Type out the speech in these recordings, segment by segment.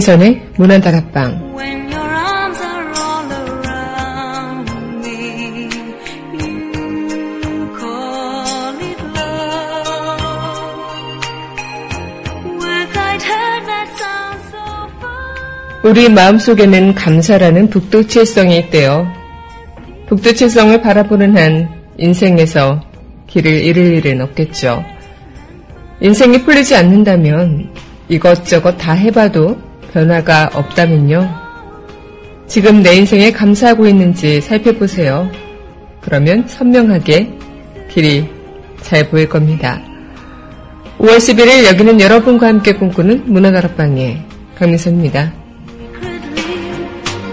강민선의 문화다락방. 우리 마음속에는 감사라는 북두칠성이 있대요. 북두칠성을 바라보는 한 인생에서 길을 잃을 일은 없겠죠. 인생이 풀리지 않는다면 이것저것 다 해봐도 변화가 없다면요. 지금 내 인생에 감사하고 있는지 살펴보세요. 그러면 선명하게 길이 잘 보일 겁니다. 5월 11일 여기는 여러분과 함께 꿈꾸는 문화다락방의 강민선입니다. secretly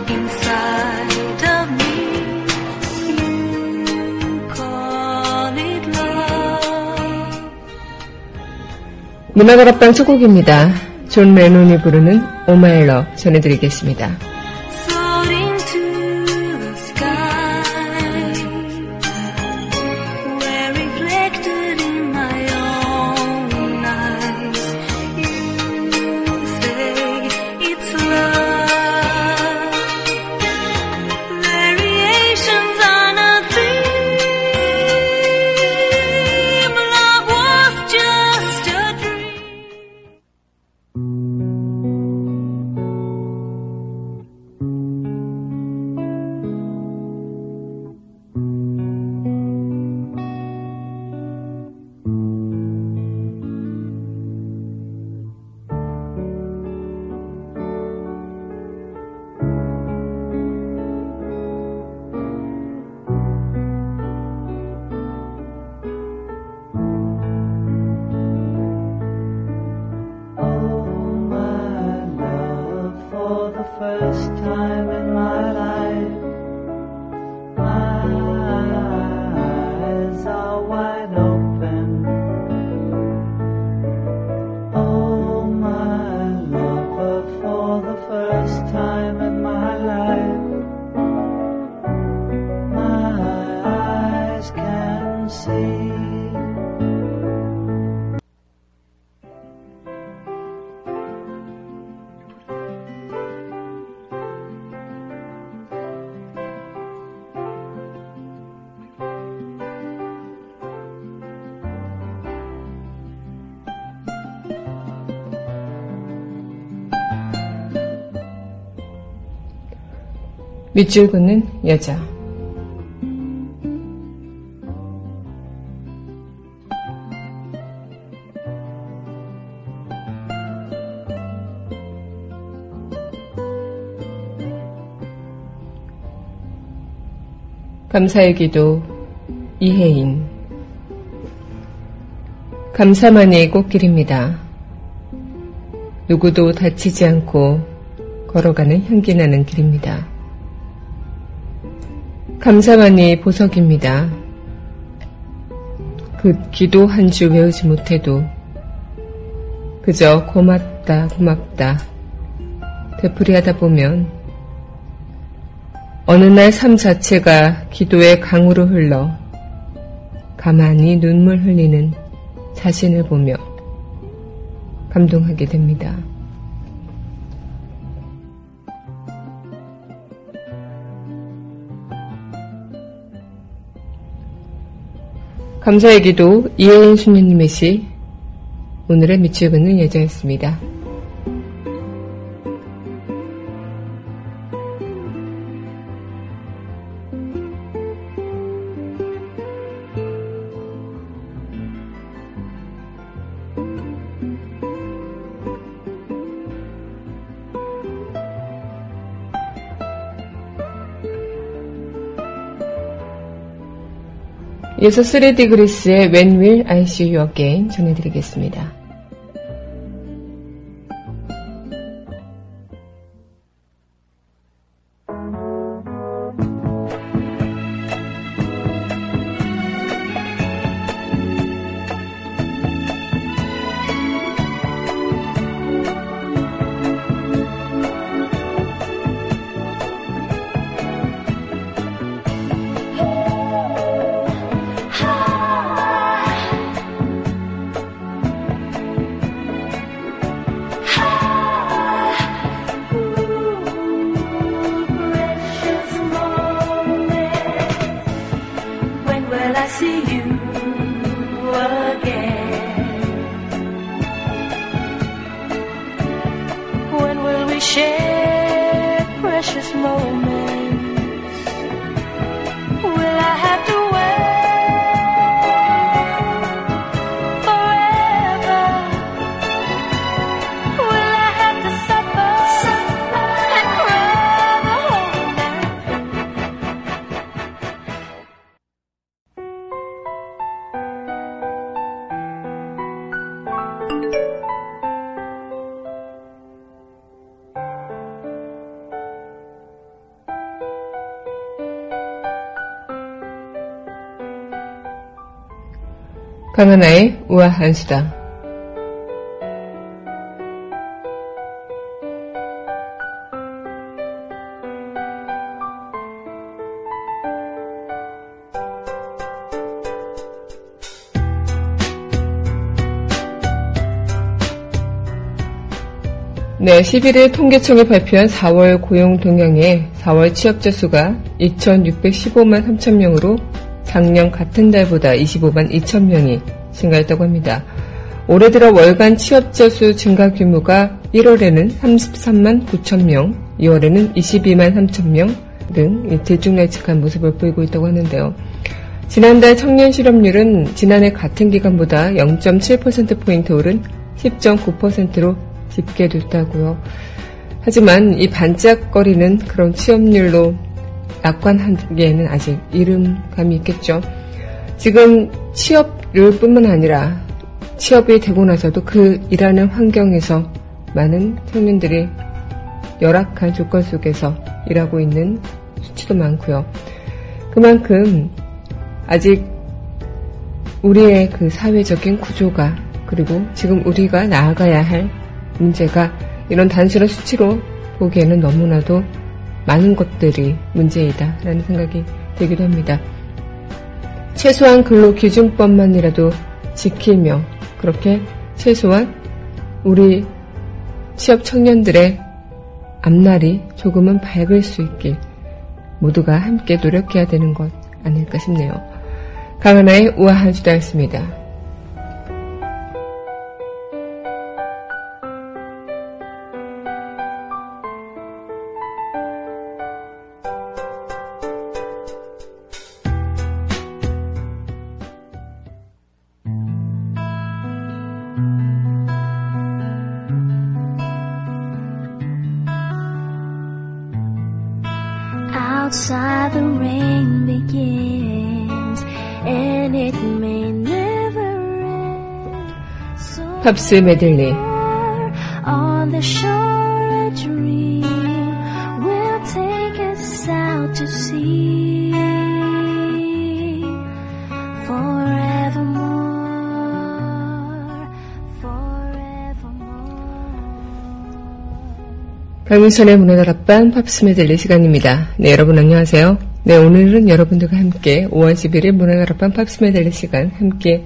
inside of me. You call it love. 문화다락방 첫 곡입니다. 존 레논이 부르는 오마일러 전해드리겠습니다. 밑줄 긋는 여자. 감사의 기도 이혜인 감사만이 꽃길입니다. 누구도 다치지 않고 걸어가는 향기 나는 길입니다. 감사만이 보석입니다. 그 기도 한주 외우지 못해도 그저 고맙다 고맙다 되풀이하다 보면 어느 날 삶 자체가 기도의 강으로 흘러 가만히 눈물 흘리는 자신을 보며 감동하게 됩니다. 감사의 기도 이혜인 수녀님의 시 오늘의 밑을 긋는 여자였습니다. 이어서 3D 그리스의 When Will I See You Again 전해드리겠습니다. 강하나의 우아한 수다. 네, 11일 통계청이 발표한 4월 고용 동향에 4월 취업자 수가 2,615만 3천 명으로 작년 같은 달보다 25만 2천 명이 증가했다고 합니다. 올해 들어 월간 취업자 수 증가 규모가 1월에는 33만 9천 명, 2월에는 22만 3천 명등 들쭉날쭉한 모습을 보이고 있다고 하는데요. 지난달 청년 실업률은 지난해 같은 기간보다 0.7%포인트 오른 10.9%로 집계됐다고요. 하지만 이 반짝거리는 그런 취업률로 낙관하기에는 아직 이름감이 있겠죠. 지금 취업률 뿐만 아니라 취업이 되고 나서도 그 일하는 환경에서 많은 청년들이 열악한 조건 속에서 일하고 있는 수치도 많고요. 그만큼 아직 우리의 그 사회적인 구조가 그리고 지금 우리가 나아가야 할 문제가 이런 단순한 수치로 보기에는 너무나도 많은 것들이 문제이다라는 생각이 들기도 합니다. 최소한 근로 기준법만이라도 지키며 그렇게 최소한 우리 취업 청년들의 앞날이 조금은 밝을 수 있길 모두가 함께 노력해야 되는 것 아닐까 싶네요. 강하나의 우아한 수다였습니다. 팝스 메들리 on the shore a dream will take us out to sea forevermore, forevermore. 강민선의 문화다락방 팝스 메들리 시간입니다. 네, 여러분 안녕하세요. 네, 오늘은 여러분들과 함께 5월 11일 문화다락방 팝스 메들리 시간 함께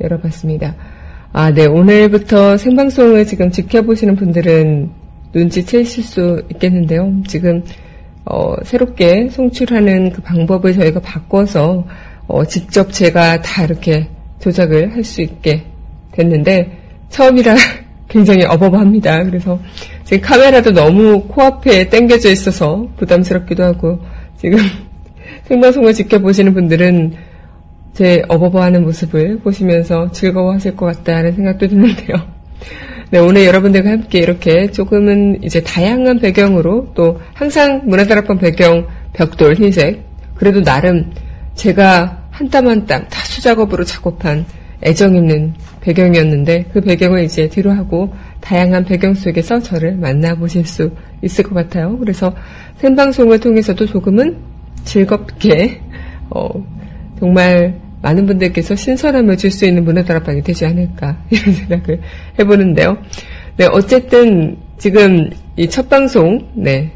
열어봤습니다. 아, 네, 오늘부터 생방송을 지금 지켜보시는 분들은 눈치채실 수 있겠는데요. 지금 어, 새롭게 송출하는 그 방법을 저희가 바꿔서 어, 직접 제가 다 이렇게 조작을 할 수 있게 됐는데 처음이라 굉장히 어버버합니다. 그래서 지금 카메라도 너무 코앞에 당겨져 있어서 부담스럽기도 하고 지금 생방송을 지켜보시는 분들은 제 어버버하는 모습을 보시면서 즐거워하실 것 같다는 생각도 드는데요. 네, 오늘 여러분들과 함께 이렇게 조금은 이제 다양한 배경으로 또 항상 문화다락방 배경 벽돌 흰색 그래도 나름 제가 한 땀 한 땀 다수 작업으로 작업한 애정 있는 배경이었는데 그 배경을 이제 뒤로 하고 다양한 배경 속에서 저를 만나보실 수 있을 것 같아요. 그래서 생방송을 통해서도 조금은 즐겁게 어, 정말 많은 분들께서 신선함을 줄 수 있는 문화다락방이 되지 않을까 이런 생각을 해보는데요. 네, 어쨌든 지금 이 첫 방송, 네,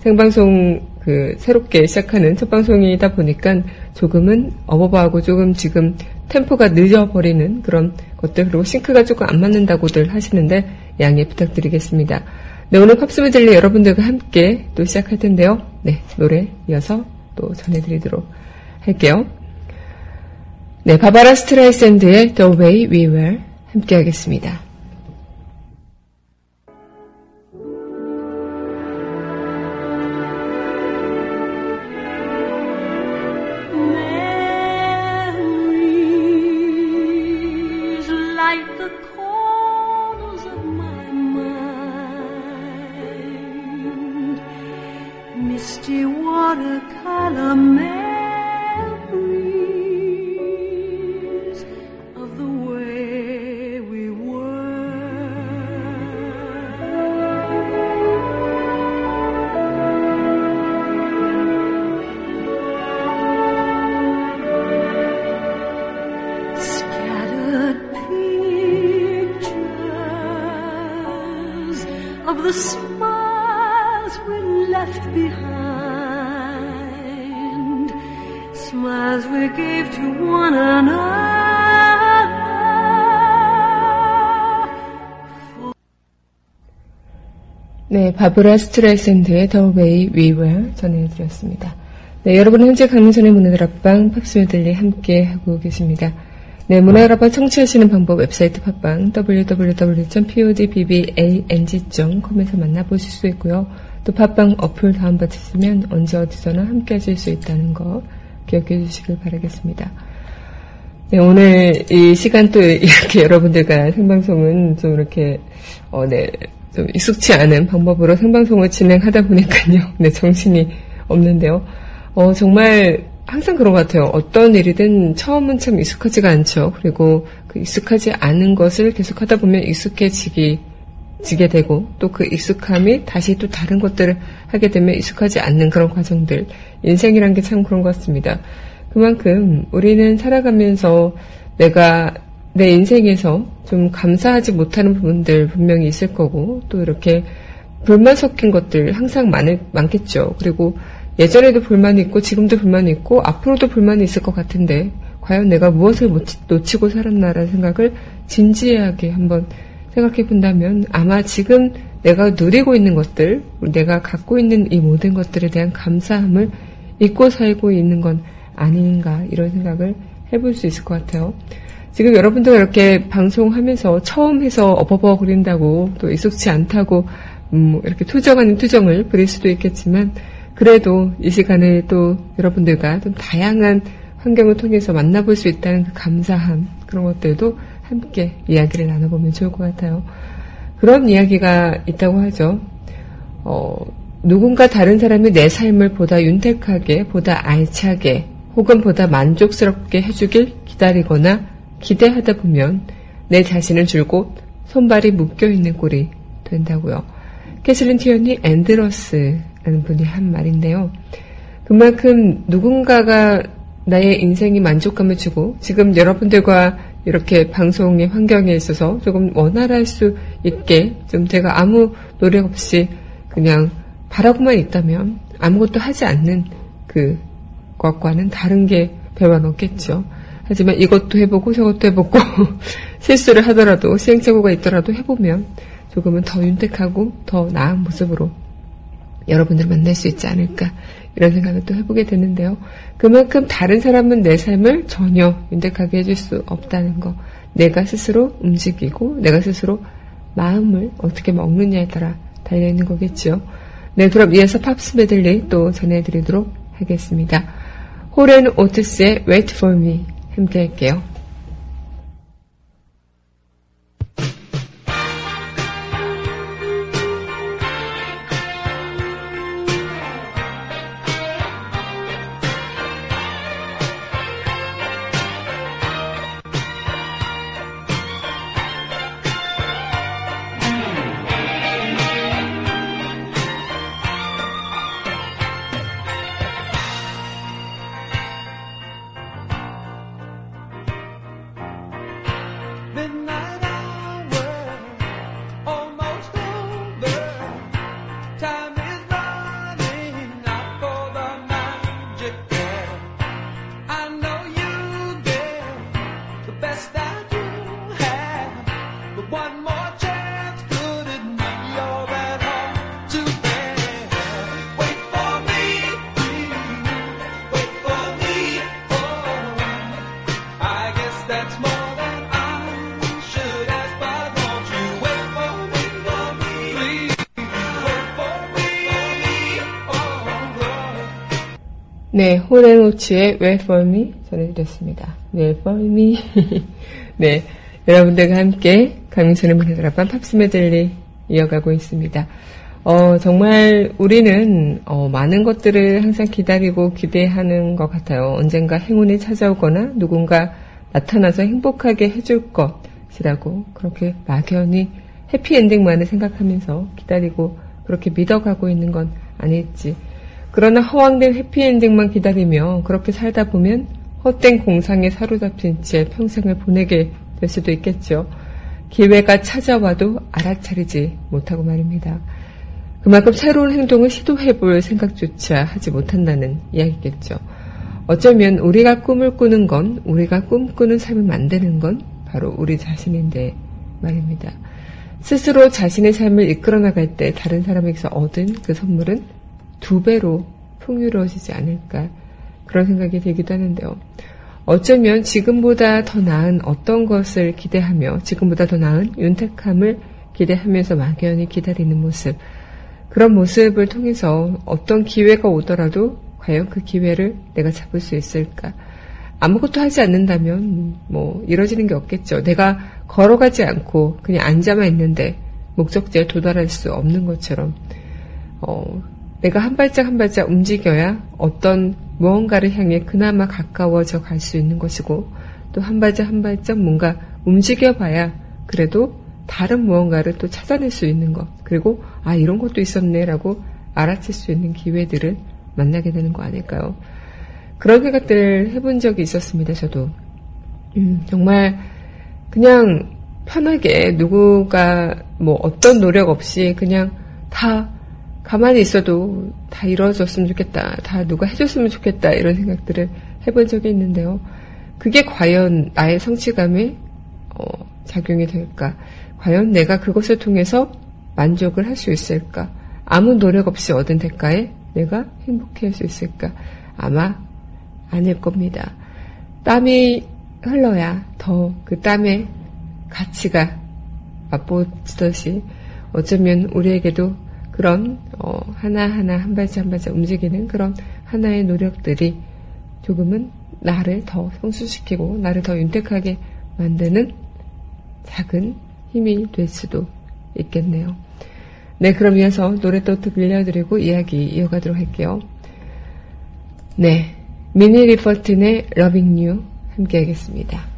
생방송 그 새롭게 시작하는 첫 방송이다 보니까 조금은 어버버하고 조금 지금 템포가 늦어버리는 그런 것들 그리고 싱크가 조금 안 맞는다고들 하시는데 양해 부탁드리겠습니다. 네, 오늘 팝스메들리 여러분들과 함께 또 시작할 텐데요. 네, 노래 이어서 또 전해드리도록 할게요. 네, 바바라 스트라이샌드의 The Way We Were 함께 하겠습니다. 네, 바브라 스트라이샌드의 The Way We Were 전해드렸습니다. 네, 여러분 현재 강민선의 문화다락방 팝스메들리 함께 하고 계십니다. 네, 문화다락방 청취하시는 방법 웹사이트 팟빵 www.podbbang.com에서 만나보실 수 있고요. 또 팟빵 어플 다운받으시면 언제 어디서나 함께 하실 수 있다는 거 기억해 주시길 바라겠습니다. 네, 오늘 이 시간 또 이렇게 여러분들과 생방송은 좀 이렇게, 어, 네, 좀 익숙치 않은 방법으로 생방송을 진행하다 보니까요. 네, 정신이 없는데요. 어, 정말 항상 그런 것 같아요. 어떤 일이든 처음은 참 익숙하지가 않죠. 그리고 그 익숙하지 않은 것을 계속 하다 보면 익숙해지기, 지게 되고 또 그 익숙함이 다시 또 다른 것들을 하게 되면 익숙하지 않는 그런 과정들. 인생이란 게 참 그런 것 같습니다. 그만큼 우리는 살아가면서 내가 내 인생에서 좀 감사하지 못하는 부분들 분명히 있을 거고 또 이렇게 불만 섞인 것들 항상 많을, 많겠죠. 그리고 예전에도 불만이 있고 지금도 불만이 있고 앞으로도 불만이 있을 것 같은데 과연 내가 무엇을 못- 놓치고 살았나라는 생각을 진지하게 한번 생각해 본다면 아마 지금 내가 누리고 있는 것들, 내가 갖고 있는 이 모든 것들에 대한 감사함을 잊고 살고 있는 건 아닌가 이런 생각을 해볼 수 있을 것 같아요. 지금 여러분들 이렇게 방송하면서 처음 해서 어버버거린다고 또 익숙치 않다고 음, 이렇게 투정 아닌 투정을 부릴 수도 있겠지만 그래도 이 시간에 또 여러분들과 좀 다양한 환경을 통해서 만나볼 수 있다는 그 감사함 그런 것들도 함께 이야기를 나눠보면 좋을 것 같아요. 그런 이야기가 있다고 하죠. 어, 누군가 다른 사람이 내 삶을 보다 윤택하게, 보다 알차게, 혹은 보다 만족스럽게 해주길 기다리거나 기대하다 보면 내 자신을 줄곧 손발이 묶여있는 꼴이 된다고요. 캐슬린 티언이 앤드러스라는 분이 한 말인데요. 그만큼 누군가가 나의 인생이 만족감을 주고 지금 여러분들과 이렇게 방송의 환경에 있어서 조금 원활할 수 있게 좀 제가 아무 노력 없이 그냥 바라고만 있다면 아무것도 하지 않는 그 것과는 다른 게 없겠죠. 하지만 이것도 해보고 저것도 해보고 실수를 하더라도 시행착오가 있더라도 해보면 조금은 더 윤택하고 더 나은 모습으로 여러분들 만날 수 있지 않을까 이런 생각을 또 해보게 되는데요. 그만큼 다른 사람은 내 삶을 전혀 윤택하게 해줄 수 없다는 거. 내가 스스로 움직이고 내가 스스로 마음을 어떻게 먹느냐에 따라 달려있는 거겠죠. 네, 그럼 이어서 팝스 메들리 또 전해드리도록 하겠습니다. 호렌 오트스의 Wait for Me 함께 할게요. 네, 홀앤오츠의 Wait for me 전해드렸습니다. Wait for me. 네, 여러분들과 함께 강민선의 문화드라반 팝스 메들리 이어가고 있습니다. 어, 정말 우리는 어, 많은 것들을 항상 기다리고 기대하는 것 같아요. 언젠가 행운이 찾아오거나 누군가 나타나서 행복하게 해줄 것이라고 그렇게 막연히 해피엔딩만을 생각하면서 기다리고 그렇게 믿어가고 있는 건 아닐지. 그러나 허황된 해피엔딩만 기다리며 그렇게 살다 보면 헛된 공상에 사로잡힌 채 평생을 보내게 될 수도 있겠죠. 기회가 찾아와도 알아차리지 못하고 말입니다. 그만큼 새로운 행동을 시도해볼 생각조차 하지 못한다는 이야기겠죠. 어쩌면 우리가 꿈을 꾸는 건, 우리가 꿈꾸는 삶을 만드는 건 바로 우리 자신인데 말입니다. 스스로 자신의 삶을 이끌어 나갈 때 다른 사람에게서 얻은 그 선물은 두 배로 풍요로워지지 않을까 그런 생각이 들기도 하는데요. 어쩌면 지금보다 더 나은 어떤 것을 기대하며 지금보다 더 나은 윤택함을 기대하면서 막연히 기다리는 모습 그런 모습을 통해서 어떤 기회가 오더라도 과연 그 기회를 내가 잡을 수 있을까? 아무것도 하지 않는다면 뭐 이뤄지는 게 없겠죠. 내가 걸어가지 않고 그냥 앉아만 있는데 목적지에 도달할 수 없는 것처럼 어, 내가 한 발짝 한 발짝 움직여야 어떤 무언가를 향해 그나마 가까워져 갈 수 있는 것이고 또 한 발짝 한 발짝 뭔가 움직여봐야 그래도 다른 무언가를 또 찾아낼 수 있는 것 그리고 아 이런 것도 있었네라고 알아챌 수 있는 기회들을 만나게 되는 거 아닐까요? 그런 생각들을 해본 적이 있었습니다. 저도 음, 정말 그냥 편하게 누구가 뭐 어떤 노력 없이 그냥 다 가만히 있어도 다 이루어졌으면 좋겠다. 다 누가 해줬으면 좋겠다. 이런 생각들을 해본 적이 있는데요. 그게 과연 나의 성취감에 어, 작용이 될까? 과연 내가 그것을 통해서 만족을 할 수 있을까? 아무 노력 없이 얻은 대가에 내가 행복해할 수 있을까? 아마 아닐 겁니다. 땀이 흘러야 더 그 땀의 가치가 맛보듯이 어쩌면 우리에게도 그런 어, 하나하나 한 발짝 한 발짝 움직이는 그런 하나의 노력들이 조금은 나를 더 성숙시키고 나를 더 윤택하게 만드는 작은 힘이 될 수도 있겠네요. 네, 그럼 이어서 노래 또 들려드리고 이야기 이어가도록 할게요. 네, 미니 리퍼튼의 Loving You 함께 하겠습니다.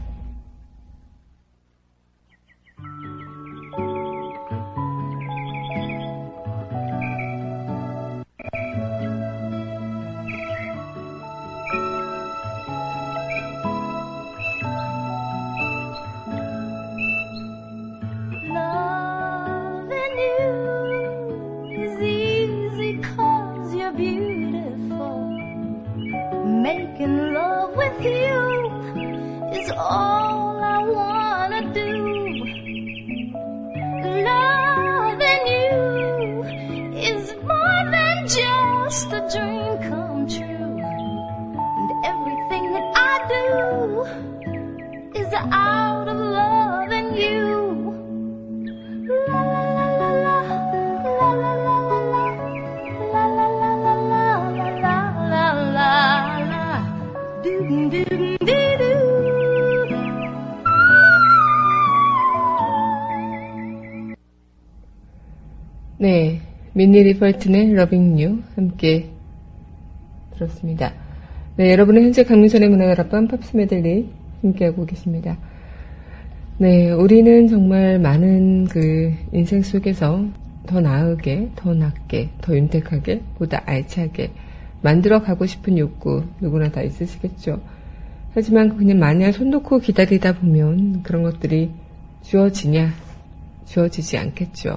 미니 리퍼튼의 Loving You 함께 들었습니다. 네, 여러분은 현재 강민선의 문화다락방 팝스 메들리 함께하고 계십니다. 네, 우리는 정말 많은 그 인생 속에서 더 나으게, 더 낫게, 더 윤택하게, 보다 알차게 만들어 가고 싶은 욕구 누구나 다 있으시겠죠. 하지만 그냥 마냥 손 놓고 기다리다 보면 그런 것들이 주어지냐, 주어지지 않겠죠.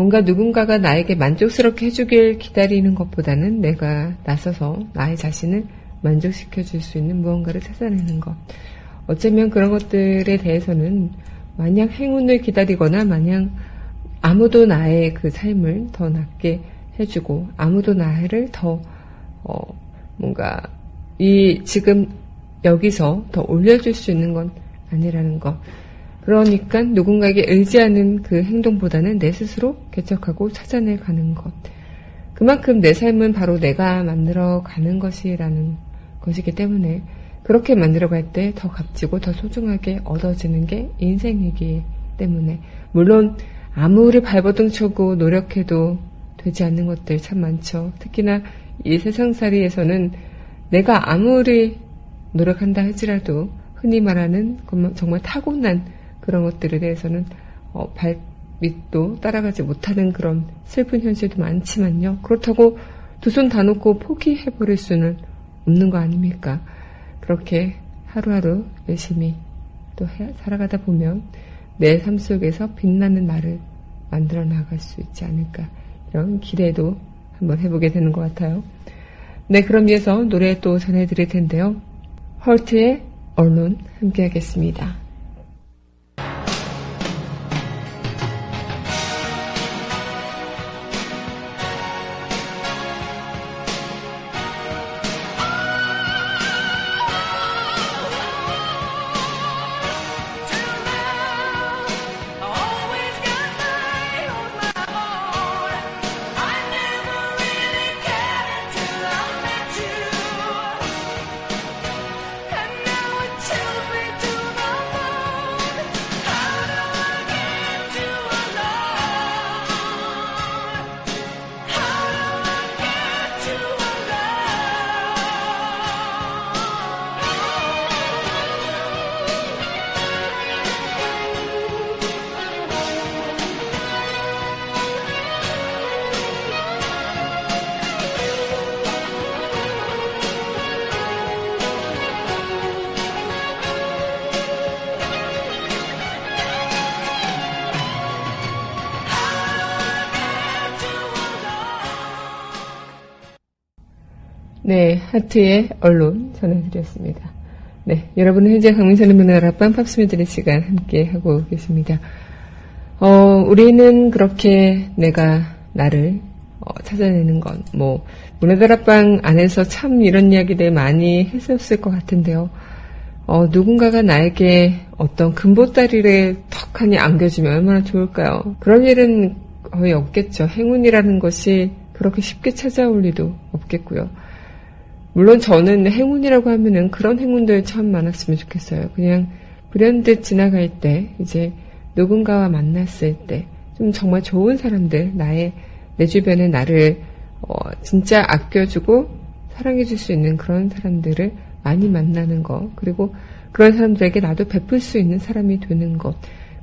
뭔가 누군가가 나에게 만족스럽게 해주길 기다리는 것보다는 내가 나서서 나의 자신을 만족시켜 줄 수 있는 무언가를 찾아내는 것. 어쩌면 그런 것들에 대해서는 마냥 행운을 기다리거나 마냥 아무도 나의 그 삶을 더 낫게 해주고 아무도 나를 더 어, 뭔가 이 지금 여기서 더 올려줄 수 있는 건 아니라는 것. 그러니까 누군가에게 의지하는 그 행동보다는 내 스스로 개척하고 찾아내 가는 것. 그만큼 내 삶은 바로 내가 만들어 가는 것이라는 것이기 때문에 그렇게 만들어 갈 때 더 값지고 더 소중하게 얻어지는 게 인생이기 때문에 물론 아무리 발버둥 쳐고 노력해도 되지 않는 것들 참 많죠. 특히나 이 세상살이에서는 내가 아무리 노력한다 할지라도 흔히 말하는 정말 타고난 그런 것들에 대해서는 어, 발밑도 따라가지 못하는 그런 슬픈 현실도 많지만요. 그렇다고 두 손 다 놓고 포기해버릴 수는 없는 거 아닙니까? 그렇게 하루하루 열심히 또 해- 살아가다 보면 내 삶 속에서 빛나는 나를 만들어 나갈 수 있지 않을까 이런 기대도 한번 해보게 되는 것 같아요. 네, 그럼 이어서 노래 또 전해드릴 텐데요. 헐트의 언론 함께 하겠습니다. 네, 하트의 언론 전해드렸습니다. 네, 여러분은 현재 강민선의 문화를 앞방 팝스미들의 시간 함께 하고 계십니다. 어, 우리는 그렇게 내가 나를 어, 찾아내는 건, 뭐, 문화다락방 안에서 참 이런 이야기들 많이 했었을 것 같은데요. 어, 누군가가 나에게 어떤 금보다리를 턱하니 안겨주면 얼마나 좋을까요? 그런 일은 거의 없겠죠. 행운이라는 것이 그렇게 쉽게 찾아올 리도 없겠고요. 물론 저는 행운이라고 하면은 그런 행운들 참 많았으면 좋겠어요. 그냥 불현듯 지나갈 때, 이제 누군가와 만났을 때, 좀 정말 좋은 사람들, 나의, 내 주변에 나를, 어, 진짜 아껴주고 사랑해줄 수 있는 그런 사람들을 많이 만나는 것, 그리고 그런 사람들에게 나도 베풀 수 있는 사람이 되는 것,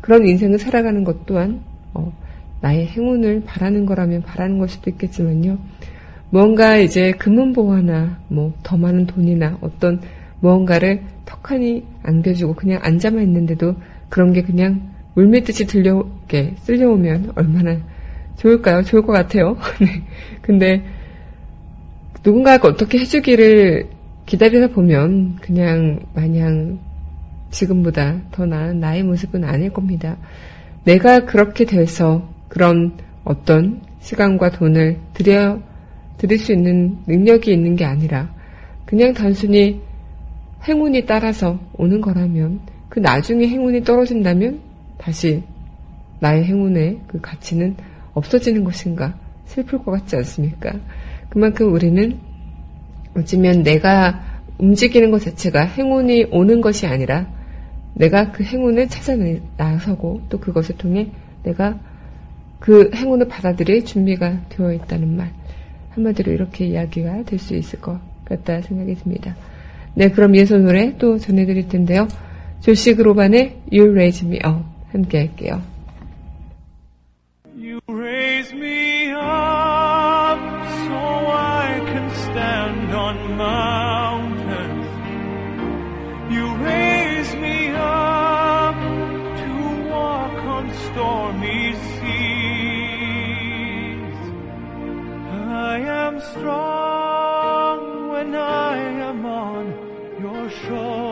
그런 인생을 살아가는 것 또한, 어, 나의 행운을 바라는 거라면 바라는 걸 수도 있겠지만요. 무언가 이제 금은보화나 뭐 더 많은 돈이나 어떤 무언가를 턱하니 안겨주고 그냥 앉아만 있는데도 그런 게 그냥 물밀듯이 들려오게 쓸려오면 얼마나 좋을까요? 좋을 것 같아요. 네. 근데 누군가가 어떻게 해주기를 기다리다 보면 그냥 마냥 지금보다 더 나은 나의 모습은 아닐 겁니다. 내가 그렇게 돼서 그런 어떤 시간과 돈을 들여 드릴 수 있는 능력이 있는 게 아니라 그냥 단순히 행운이 따라서 오는 거라면 그 나중에 행운이 떨어진다면 다시 나의 행운의 그 가치는 없어지는 것인가 슬플 것 같지 않습니까? 그만큼 우리는 어쩌면 내가 움직이는 것 자체가 행운이 오는 것이 아니라 내가 그 행운을 찾아 나서고 또 그것을 통해 내가 그 행운을 받아들일 준비가 되어 있다는 말. 한마디로 이렇게 이야기가 될 수 있을 것 같다 생각이 듭니다. 네, 그럼 예선 노래 또 전해드릴 텐데요. 조시 그로반의 You Raise Me Up 함께 할게요. You raise me up so I can stand on mountains. You raise me up to walk on stormy seas. Strong when I am on your shoulders.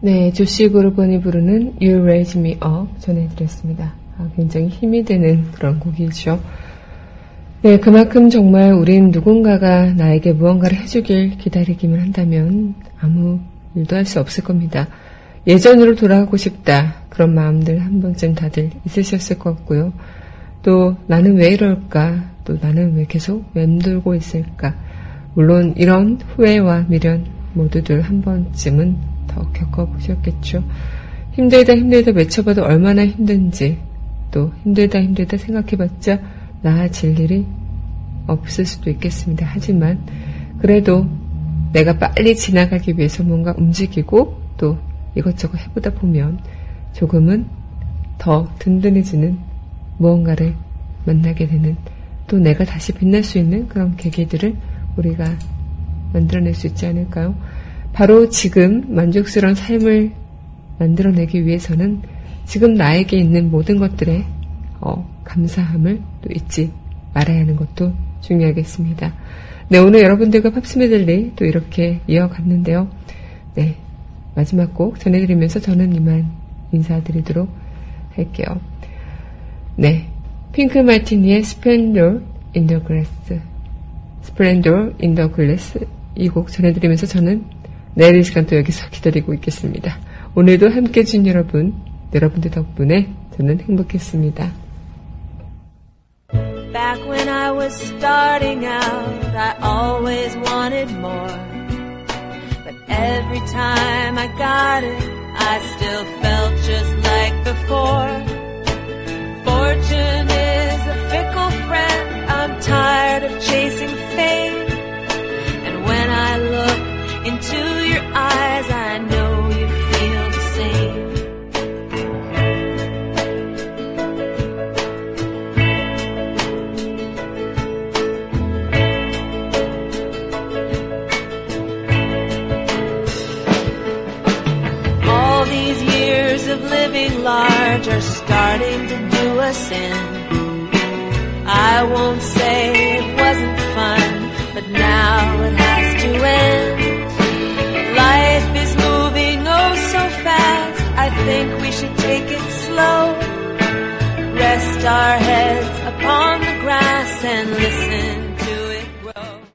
네, 조시 그루번이 부르는 You Raise Me Up 전해드렸습니다. 아, 굉장히 힘이 되는 그런 곡이죠. 네, 그만큼 정말 우린 누군가가 나에게 무언가를 해주길 기다리기만 한다면 아무 일도 할 수 없을 겁니다. 예전으로 돌아가고 싶다. 그런 마음들 한 번쯤 다들 있으셨을 것 같고요. 또 나는 왜 이럴까? 또 나는 왜 계속 맴돌고 있을까? 물론 이런 후회와 미련 모두들 한 번쯤은 더 겪어보셨겠죠. 힘들다 힘들다 외쳐봐도 얼마나 힘든지 또 힘들다 힘들다 생각해봤자 나아질 일이 없을 수도 있겠습니다. 하지만 그래도 내가 빨리 지나가기 위해서 뭔가 움직이고 또 이것저것 해보다 보면 조금은 더 든든해지는 무언가를 만나게 되는 또 내가 다시 빛날 수 있는 그런 계기들을 우리가 만들어낼 수 있지 않을까요? 바로 지금 만족스러운 삶을 만들어내기 위해서는 지금 나에게 있는 모든 것들에 어, 감사함을 또 잊지 말아야 하는 것도 중요하겠습니다. 네, 오늘 여러분들과 팝스 메들리 또 이렇게 이어갔는데요. 네, 마지막 곡 전해드리면서 저는 이만 인사드리도록 할게요. 네, 핑크 마티니의 Splendor in the Grass Splendor in the Grass 이 곡 전해드리면서 저는 내일 이 시간 또 여기서 기다리고 있겠습니다. 오늘도 함께 해준 여러분, 여러분들 덕분에 저는 행복했습니다. Back when I was starting out, I always wanted more. But every time I got it, I still felt just like before. sin. I won't say it wasn't fun, but now it has to end. Life is moving oh so fast, I think we should take it slow. Rest our heads upon the grass and listen.